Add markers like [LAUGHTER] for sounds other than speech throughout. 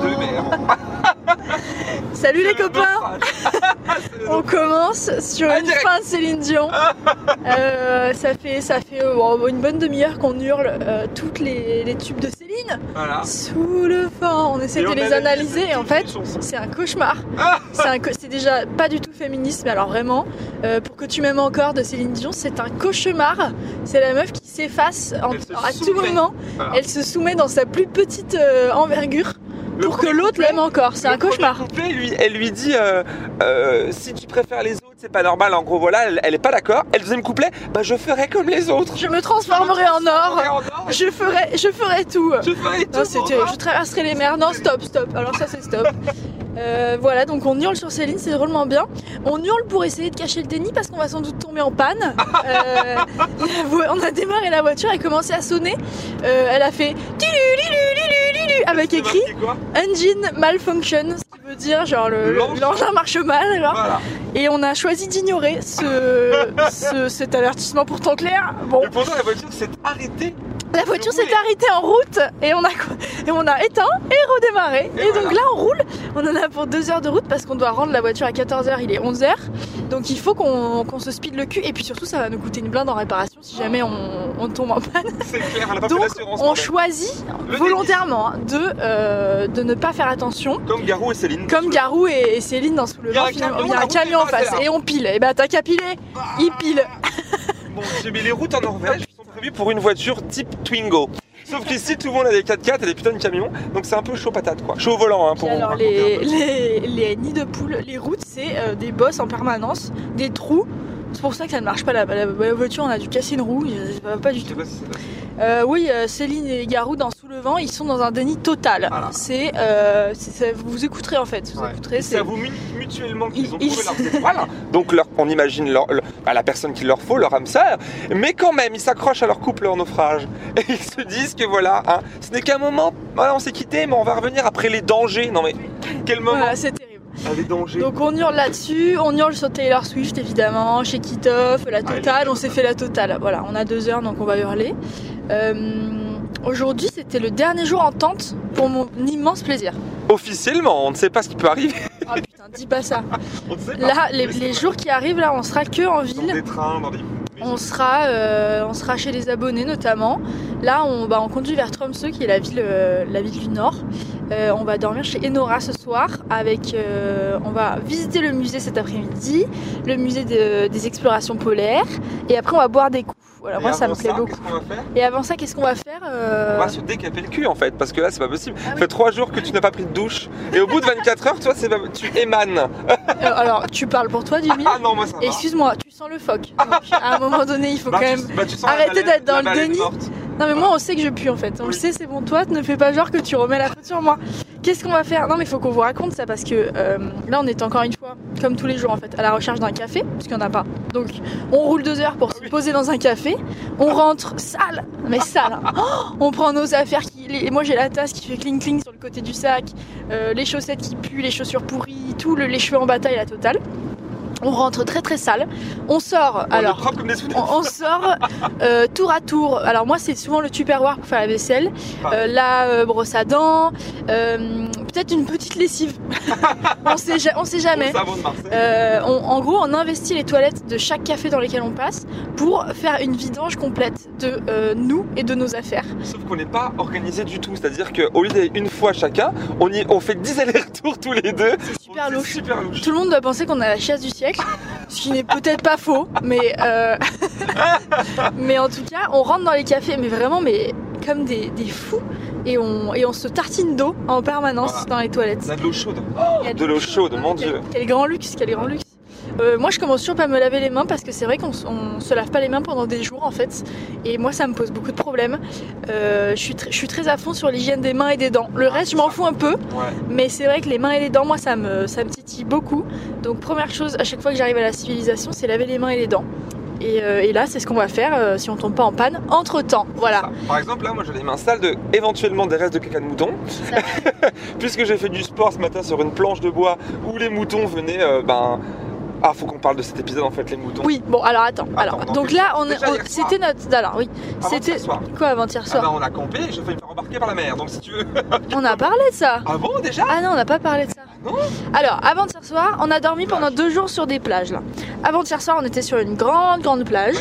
deux, mais. [LAUGHS] Salut les copains [LAUGHS] On commence sur Ah, une direct. fin de Céline Dion. [LAUGHS] Euh, ça fait, ça fait euh, une bonne demi-heure qu'on hurle euh, toutes les, les tubes de Céline. Voilà. Sous le vent, on essaie Et de on les analyse analyser et en fait, c'est un cauchemar. Ah C'est déjà pas du tout féministe, mais alors vraiment, pour que tu m'aimes encore de Céline Dion, c'est un cauchemar. C'est la meuf qui s'efface se à tout moment. Voilà. Elle se soumet dans sa plus petite envergure pour que l'autre l'aime encore. C'est un cauchemar. premier couplet, lui, elle lui dit euh, euh, si tu préfères les autres, c'est pas normal. En gros, voilà, elle, elle est pas d'accord. Et le deuxième couplet, bah je ferai comme les autres. Je me transformerai en or. en or. Je ferai, je ferai tout. Je ferai tout. Non, c'était, pour je traverserai les mers. Non, stop, stop. Alors ça, c'est stop. Euh, voilà, donc on hurle sur Céline, c'est drôlement bien. On hurle pour essayer de cacher le déni parce qu'on va sans doute tomber en panne. Euh, [LAUGHS] on a démarré la voiture, elle a commencé à sonner. Euh, elle a fait avec écrit engine malfunction, ce qui veut dire genre le- L'engin. l'engin marche mal. genre. Voilà. Et on a choisi d'ignorer ce, ce- cet avertissement pourtant clair. Bon, Et pourtant, la voiture s'est arrêtée. la voiture s'est arrêtée en route et on a, et on a éteint et redémarré. Et Et, donc là, on roule. On en a pour deux heures de route parce qu'on doit rendre la voiture à 14h, il est 11h. Donc il faut qu'on qu'on se speed le cul. Et puis surtout, ça va nous coûter une blinde en réparation si jamais on, on tombe en panne. [LAUGHS] C'est clair, pas Donc l'assurance. on bordel. choisit Le volontairement de, euh, de ne pas faire attention. Comme Garou et Céline. Comme Garou et, et Céline dans Sous le vent, un finalement, camion, il y a un camion en face et on pile. Et bah t'as qu'à piler, il pile. [LAUGHS] Bon, j'ai mis les routes en Norvège qui sont prévues pour une voiture type Twingo. Sauf qu'ici, tout le monde a des 4x4 et des putains de camions, donc c'est un peu chaud patate quoi. Chaud au volant hein, Puis pour alors raconter les, les, les nids de poules, les routes, c'est euh, des bosses en permanence, des trous. C'est pour ça que ça ne marche pas. La, la- la voiture, on a dû casser une roue, ça va pas du tout. ça. Euh, oui, euh, Céline et Garou dans Sous le vent, ils sont dans un déni total. Voilà. C'est, euh, ça- vous écouterez en fait. Vous Ouais. écouterez, s'avouent mu- mutuellement qu'ils ont Ils- trouvé leurs étoiles. Donc leur- on imagine leur- bah, la personne qu'il leur faut, leur âme sœur. Mais quand même, ils s'accrochent à leur couple en naufrage. [LAUGHS] Et ils se disent que voilà, hein, ce n'est qu'un moment. Voilà, on s'est quitté, mais on va revenir après les dangers. Non mais quel moment Voilà, c'est terrible. Ah, Les dangers. Donc on hurle là-dessus, on hurle sur Taylor Swift évidemment, chez Kitoff, la totale, on s'est fait la totale. Voilà, on a deux heures donc on va hurler. Euh, Aujourd'hui c'était le dernier jour en tente pour mon immense plaisir. Officiellement, on ne sait pas ce qui peut arriver. Ah putain, dis pas ça. On ne sait pas. Là, les, jours qui arrivent, là, on sera que en Dans ville. des trains, dans des. On sera, euh, on sera chez les abonnés notamment. Là, on, bah, on conduit vers Tromsø, qui est la ville, euh, la ville du Nord. Euh, on va dormir chez Enora ce soir. Avec, euh, on va visiter le musée cet après-midi, le musée de- des explorations polaires, et après on va boire des coups. Voilà, Et moi ça me plaît beaucoup. Et avant ça, qu'est-ce qu'on va faire Euh, On va se décaper le cul en fait, parce que là c'est pas possible. Ah Ça oui. fait trois jours que tu n'as pas pris de douche, et au bout de 24 heures, toi, c'est pas... tu émanes. [LAUGHS] alors, tu parles pour toi, [LAUGHS] Jimmy Ah non, moi ça. Excuse-moi, tu sens le phoque. Donc, à un moment donné, il faut Bah, quand tu- même. bah, arrêter d'être dans la le déni. morte. Non mais moi on sait que je pue en fait. On le sait, c'est bon. Toi, ne fais pas genre que tu remets la faute sur moi. Qu'est-ce qu'on va faire? Non mais faut qu'on vous raconte ça parce que euh, là on est encore une fois, comme tous les jours en fait, à la recherche d'un café, puisqu'il n'y en a pas. Donc on roule deux heures pour se poser dans un café. On rentre sale, mais sale. hein. Oh, on prend nos affaires qui. Moi j'ai la tasse qui fait cling cling sur le côté du sac, euh, les chaussettes qui puent, les chaussures pourries, tout le- les cheveux en bataille la totale. On rentre très très sale. On sort. On alors propre comme des soudains. on, on sort euh, tour à tour. Alors moi c'est souvent le tupperware pour faire la vaisselle, euh, la euh, brosse à dents, euh, peut-être une petite lessive. [LAUGHS] on sait on sait jamais. Euh, on- en gros, on investit les toilettes de chaque café dans lesquels on passe pour faire une vidange complète de euh, nous et de nos affaires. Sauf qu'on n'est pas organisé du tout. C'est-à-dire qu'au lieu d'aller une fois chacun, on, y, on fait 10 allers-retours tous les deux. C'est super louche. Super louche. Tout le monde doit penser qu'on a la chiasse du siècle, ce qui n'est peut-être pas faux, mais euh, [LAUGHS] mais en tout cas, on rentre dans les cafés, mais vraiment, mais comme des, des fous, et on et on se tartine d'eau en permanence Voilà. dans les toilettes. On a de l'eau chaude. A de l'eau chaude, mon quel, Dieu. Quel grand luxe, quel grand luxe. Euh, moi, je commence toujours par me laver les mains parce que c'est vrai qu'on se lave pas les mains pendant des jours en fait, et moi ça me pose beaucoup de problèmes. Euh, je suis tr- je suis très à fond sur l'hygiène des mains et des dents. Le Ah, reste, je m'en fous un peu. Ouais. Mais c'est vrai que les mains et les dents, moi, ça me, ça me titille beaucoup. Donc, première chose, à chaque fois que j'arrive à la civilisation, c'est laver les mains et les dents. Et, euh, et là, c'est ce qu'on va faire euh, si on tombe pas en panne entre temps. Voilà. Par exemple, là, moi, j'ai les mains sales de éventuellement des restes de caca de mouton. [LAUGHS] Puisque j'ai fait du sport ce matin sur une planche de bois où les moutons venaient, euh, ben, Ah, faut qu'on parle de cet épisode en fait, les moutons. Oui, bon, alors attends. alors, donc là, on, hier c'était notre. Alors, oui, c'était. Quoi avant-hier Ah soir bah, on a campé et j'ai failli par la mer, donc si tu veux. [LAUGHS] On a parlé de ça. Ah bon déjà? Ah non, on n'a pas parlé de ça. non? Alors, avant-hier soir, on a dormi pendant deux jours sur des plages là. Avant-hier soir, on était sur une grande, grande plage.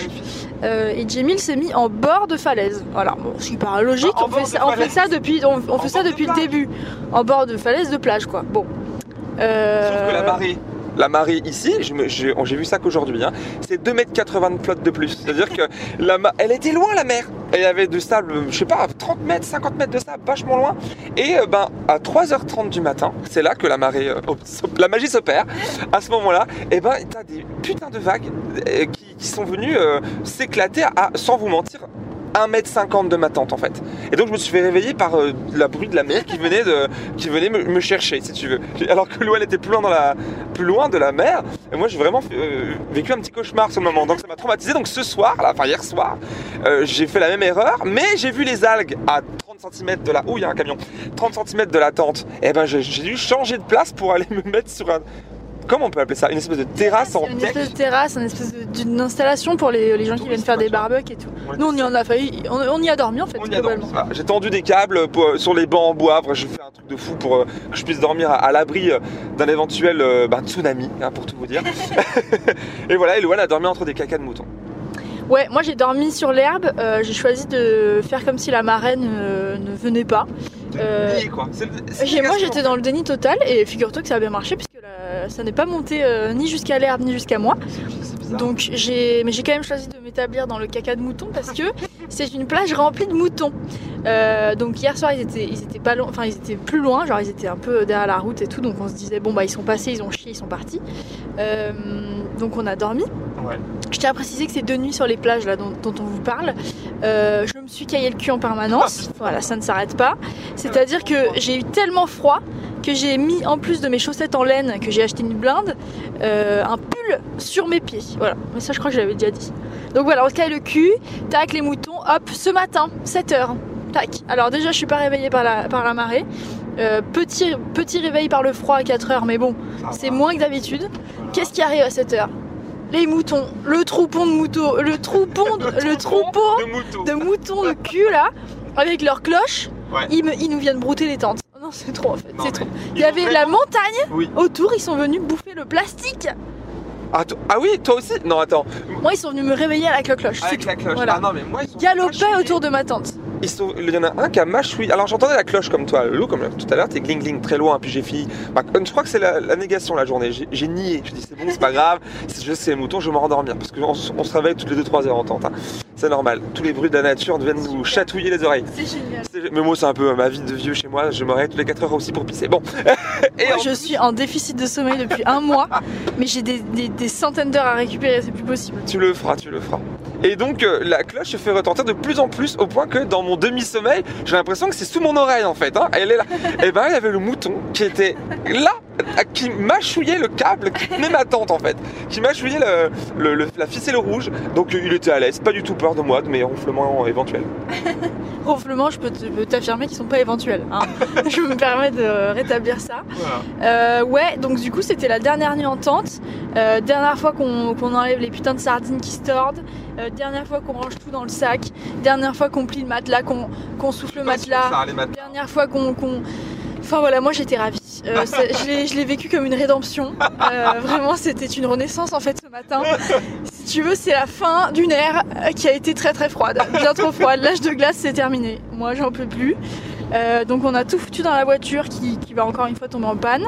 Euh, et Jamil s'est mis en bord de falaise. Voilà, bon, super logique. Ah, en on, bord fait de ça, on fait falaise. ça depuis, on, on En fait ça bord de depuis le plage. début. En bord de falaise de plage, quoi. Bon. Euh, Sauf que la marée, la marée ici, je me- j'ai j'ai vu ça qu'aujourd'hui, hein, c'est 2m80 de flotte de plus. C'est-à-dire que la ma- elle était loin la mer. Y avait du sable, je sais pas, 30 mètres, 50 mètres de sable, vachement loin. Et euh, ben à 3h30 du matin, c'est là que la marée, euh, la magie s'opère. À ce moment-là, et ben t'as des putains de vagues euh, qui, qui sont venues s'éclater à, sans vous mentir, 1m50 de ma tente en fait. Et donc je me suis fait réveiller par euh, la bruit de la mer qui venait, de, qui venait me, chercher si tu veux. [LAUGHS] Alors que l'eau était plus loin, dans la, plus loin de la mer. Et moi j'ai vraiment euh, vécu un petit cauchemar le moment. Donc ça m'a traumatisé. Donc ce soir, là, enfin hier soir, euh, j'ai fait la même erreur. Mais j'ai vu les algues à 30 cm de la... Ouh il un camion. 30 cm de la tente. Et ben j'ai j'ai dû changer de place pour aller [LAUGHS] me mettre sur un... Comment on peut appeler ça Une espèce de terrasse en une deck. espèce de terrasse, une espèce de- d'une installation pour les, les gens qui viennent faire des barbecues et tout. Nous, on y en a failli, on, on y a dormi en fait, On y a dormi. globalement. Voilà, J'ai tendu des câbles pour- sur les bancs en bois. J'ai fait un truc de fou pour euh, que je puisse dormir à, à l'abri euh, d'un éventuel euh, ben, tsunami, hein, pour tout vous dire. [LAUGHS] [LAUGHS] et voilà, et Louane a dormi entre des cacas de mouton. Ouais, moi j'ai dormi sur l'herbe. euh, j'ai choisi de faire comme si la marraine euh, ne venait pas. Euh, quoi. C'est le- c'est J'ai- moi j'étais dans le déni total et figure-toi que ça a bien marché ça n'est pas monté euh, ni jusqu'à l'herbe ni jusqu'à moi. Donc j'ai, mais j'ai quand même choisi de m'établir dans le caca de mouton parce que c'est une plage remplie de moutons. Euh, donc hier soir ils étaient, ils étaient pas loin, enfin ils étaient plus loin, genre ils étaient un peu derrière la route et tout, donc on se disait bon bah ils sont passés, ils ont chié, ils sont partis. Euh, donc on a dormi. Ouais. Je tiens à préciser que c'est deux nuits sur les plages là dont, dont on vous parle. Euh, je me suis caillé le cul en permanence. [LAUGHS] Voilà, ça ne s'arrête pas. C'est-à-dire que j'ai eu tellement froid que j'ai mis en plus de mes chaussettes en laine que j'ai acheté une blinde, euh, un pull sur mes pieds. Voilà, mais ça je crois que je l'avais déjà dit. Donc voilà, on se caille le cul, tac les moutons, hop, ce matin, 7h, tac. Alors déjà je suis pas réveillée par la, par la marée. Euh, petit, petit réveil par le froid à 4h, mais bon, c'est moins que d'habitude. Qu'est-ce qui arrive à 7h Les moutons, le [LAUGHS] troupeau de moutons, le troupeau, de- le troupeau de moutons. de moutons de cul là, avec leurs cloches, Ouais. ils, me- ils nous viennent brouter les tentes. Non, c'est trop en fait, c'est trop. Il y avait la montagne Oui. autour, ils sont venus bouffer le plastique. Ah, ah oui, toi aussi? Non, attends. Moi, ils sont venus me réveiller avec la cloche. c'est Avec la cloche. Voilà. Ah non, mais moi, ils sont Galopaient autour de ma tente. Il y en a un qui a mâchouillé. Alors j'entendais la cloche comme toi, le loup, comme tout à l'heure, t'es gling gling très loin, puis j'ai fini. Bah, je crois que c'est la, la négation la journée. J'ai nié. Je dis c'est bon, c'est pas grave. Juste c'est les moutons, je vais me rendormir. Parce qu'on on se réveille toutes les 2-3 heures en tente. hein. C'est normal. Tous les bruits de la nature viennent nous chatouiller les oreilles. C'est génial. C'est- Mais moi, c'est un peu ma vie de vieux chez moi. Je me réveille toutes les 4 heures aussi pour pisser. Bon. [LAUGHS] Et Moi, en- je suis en déficit de sommeil depuis un mois, mais j'ai des, des- des centaines d'heures à récupérer, c'est plus possible. Tu le feras, tu le feras. Et donc euh, la cloche se fait retentir de plus en plus au point que dans mon demi-sommeil, j'ai l'impression que c'est sous mon oreille en fait. hein. Elle est là. [LAUGHS] Et ben il y avait le mouton qui était là, qui mâchouillait le câble qui tenait ma tente en fait, qui mâchouillait le, le- le- la ficelle rouge. Donc euh, il était à l'aise, pas du tout peur de moi, de mes ronflements éventuels. [LAUGHS] Ronflement, je peux t'affirmer qu'ils sont pas éventuels. hein. [LAUGHS] je me permets de rétablir ça. Euh, ouais, donc du coup c'était la dernière nuit en tente, Euh, dernière fois qu'on enlève les putains de sardines qui se tordent, Euh, dernière fois qu'on range tout dans le sac, dernière fois qu'on plie le matelas, qu'on souffle le matelas, Ça, les matelas. dernière fois qu'on... qu'on- Enfin voilà, moi j'étais ravie. Euh, [LAUGHS] je l'ai- vécu comme une rédemption. Euh, [LAUGHS] vraiment, c'était une renaissance en fait ce matin. Si tu veux, c'est la fin d'une ère qui a été très très froide, bien trop froide. L'âge de glace c'est terminé. Moi j'en peux plus. Euh, donc on a tout foutu dans la voiture qui, qui va encore une fois tomber en panne.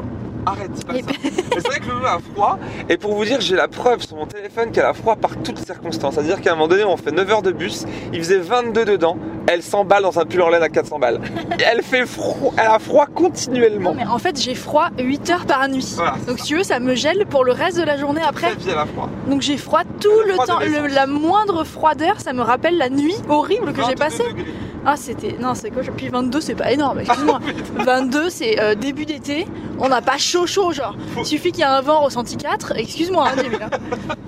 Arrête, dis pas Et ça. C'est vrai que le loup a froid. Et pour vous dire, j'ai la preuve sur mon téléphone qu'elle a froid par toutes circonstances. C'est-à-dire qu'à un moment donné, on fait 9 heures de bus, il faisait 22 dedans, elle s'emballe dans un pull en laine à 400 balles. Et [LAUGHS] elle fait froid, elle a froid continuellement. Non mais en fait j'ai froid 8 heures par nuit. Voilà. Donc si tu veux ça me gèle pour le reste de la journée après. Vie, elle a froid. Donc j'ai froid tout Le le froid de temps. Le- la moindre froideur ça me rappelle la nuit horrible que j'ai 22 passée. degrés. Ah c'était... Non c'est quoi Puis 22 c'est pas énorme, excuse-moi. [LAUGHS] 22 c'est euh, début d'été. On n'a pas chaud chaud genre. Il suffit qu'il y ait un vent ressenti 4. Excuse-moi hein, hein.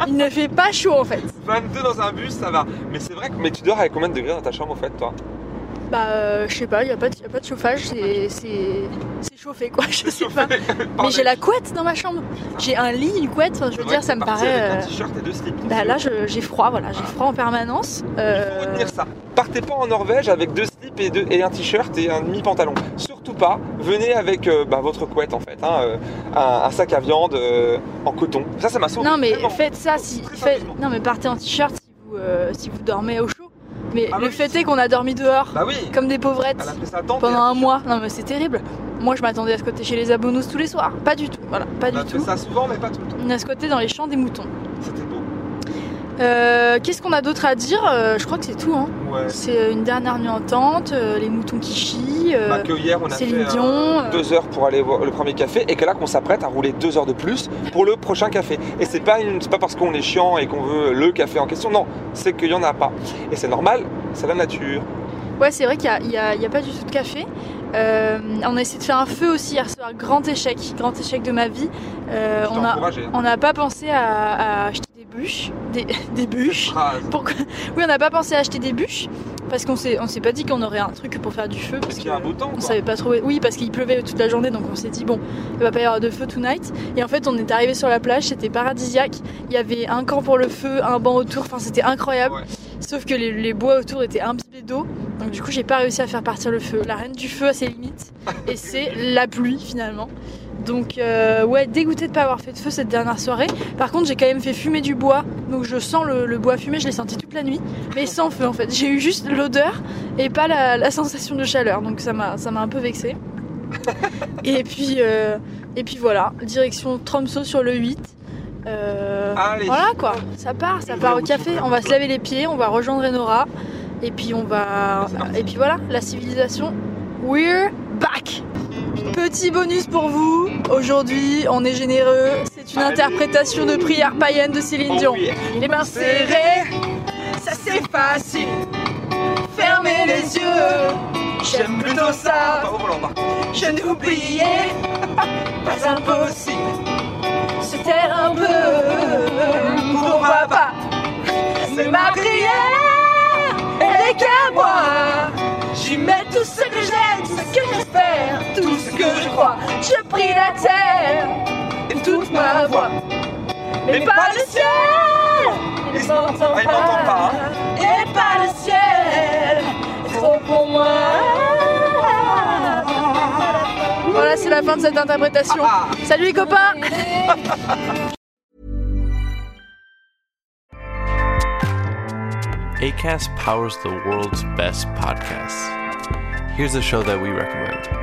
Il ne fait pas chaud en fait. 22 dans un bus, ça va. Mais c'est vrai que mais tu dors avec combien de degrés dans ta chambre, au fait, toi? Bah, euh, je sais pas, il n'y a, pas de- y a pas de chauffage, c'est chauffé quoi, [LAUGHS] je sais pas. [LAUGHS] Mais j'ai la couette dans ma chambre. J'ai un lit, une couette, enfin, je veux dire, ça me paraît. Avec euh, un t-shirt et deux slips. Bah là, j'ai froid, voilà, j'ai froid en permanence. Il faut Euh, retenir ça. Partez pas en Norvège avec deux slips et, deux- et un t-shirt et un demi-pantalon. Surtout pas. Venez avec euh, bah, votre couette en fait. hein, euh, un, un sac à viande euh, en coton. Ça, ça m'a sauvé. Non, mais faites ça si. Faites-. Non, mais partez en t-shirt si euh, si vous dormez au chaud. Mais Ah le oui, fait est qu'on a dormi dehors Bah oui. comme des pauvrettes a pendant un mois. Non, mais c'est terrible. Moi, je m'attendais à ce côté chez les abonnous tous les soirs. Pas du tout. Voilà, pas On a du fait tout. ça souvent, mais pas tout le temps. On a ce côté dans les champs des moutons. C'était beau. Euh, Qu'est-ce qu'on a d'autre à dire Euh, Je crois que c'est tout. Hein. Ouais. C'est une dernière nuit en tente, euh, les moutons qui chient. euh, Bah, que hier, on a Céline fait Dion, euh, euh. deux heures pour aller voir le premier café et que là qu'on s'apprête à rouler deux heures de plus pour le prochain café. Et c'est pas, une- c'est pas parce qu'on est chiant et qu'on veut le café en question, non, c'est qu'il y en a pas. Et c'est normal, c'est la nature. Ouais, c'est vrai qu'il n'y a, a pas du tout de café. Euh, on a essayé de faire un feu aussi hier soir, grand échec, grand échec de ma vie. Euh, on a, hein. on n'a pas pensé à, à acheter des bûches, des, [LAUGHS] des bûches. Pourquoi? Oui, on n'a pas pensé à acheter des bûches parce qu'on s'est, on s'est pas dit qu'on aurait un truc pour faire du feu parce Parce qu'il y a un beau temps, on quoi. savait pas trop. Oui, parce qu'il pleuvait toute la journée, donc on s'est dit bon, il va pas y avoir de feu tonight. Et en fait, on est arrivé sur la plage, c'était paradisiaque. Il y avait un camp pour le feu, un banc autour. Enfin, c'était incroyable. Ouais. Sauf que les, les bois autour étaient imbibés d'eau, donc du coup, j'ai pas réussi à faire partir le feu. La reine du feu a ses limites, et c'est la pluie finalement. Donc euh, ouais, dégoûté de pas avoir fait de feu cette dernière soirée. Par contre, j'ai quand même fait fumer du bois, donc je sens le, le bois fumé. Je l'ai senti toute la nuit, mais sans feu en fait. J'ai eu juste l'odeur et pas la, la sensation de chaleur, donc ça m'a ça m'a un peu vexé. et puis euh, et puis voilà, direction Tromsø sur le 8. Euh, voilà quoi, ça part, ça part au café. On va se laver les pieds, on va rejoindre Enora, et puis on va et puis voilà, la civilisation. We're back. Petit bonus pour vous. Aujourd'hui, on est généreux. C'est une interprétation de prière païenne de Céline Dion. Les mains serrées, ça c'est facile. Fermez les yeux, j'aime plutôt ça. Je n'oubliais pas impossible. Se taire un peu, pourquoi pas. Ce je crois. Je prie la terre et toute ma voix. Mais pas le ciel, il m'entend Ah, il pas, Et pas le ciel, trop pour moi. Voilà, c'est la fin de cette interprétation. Ah. Salut les copains ACAST powers the world's best podcasts. Here's a show that we recommend.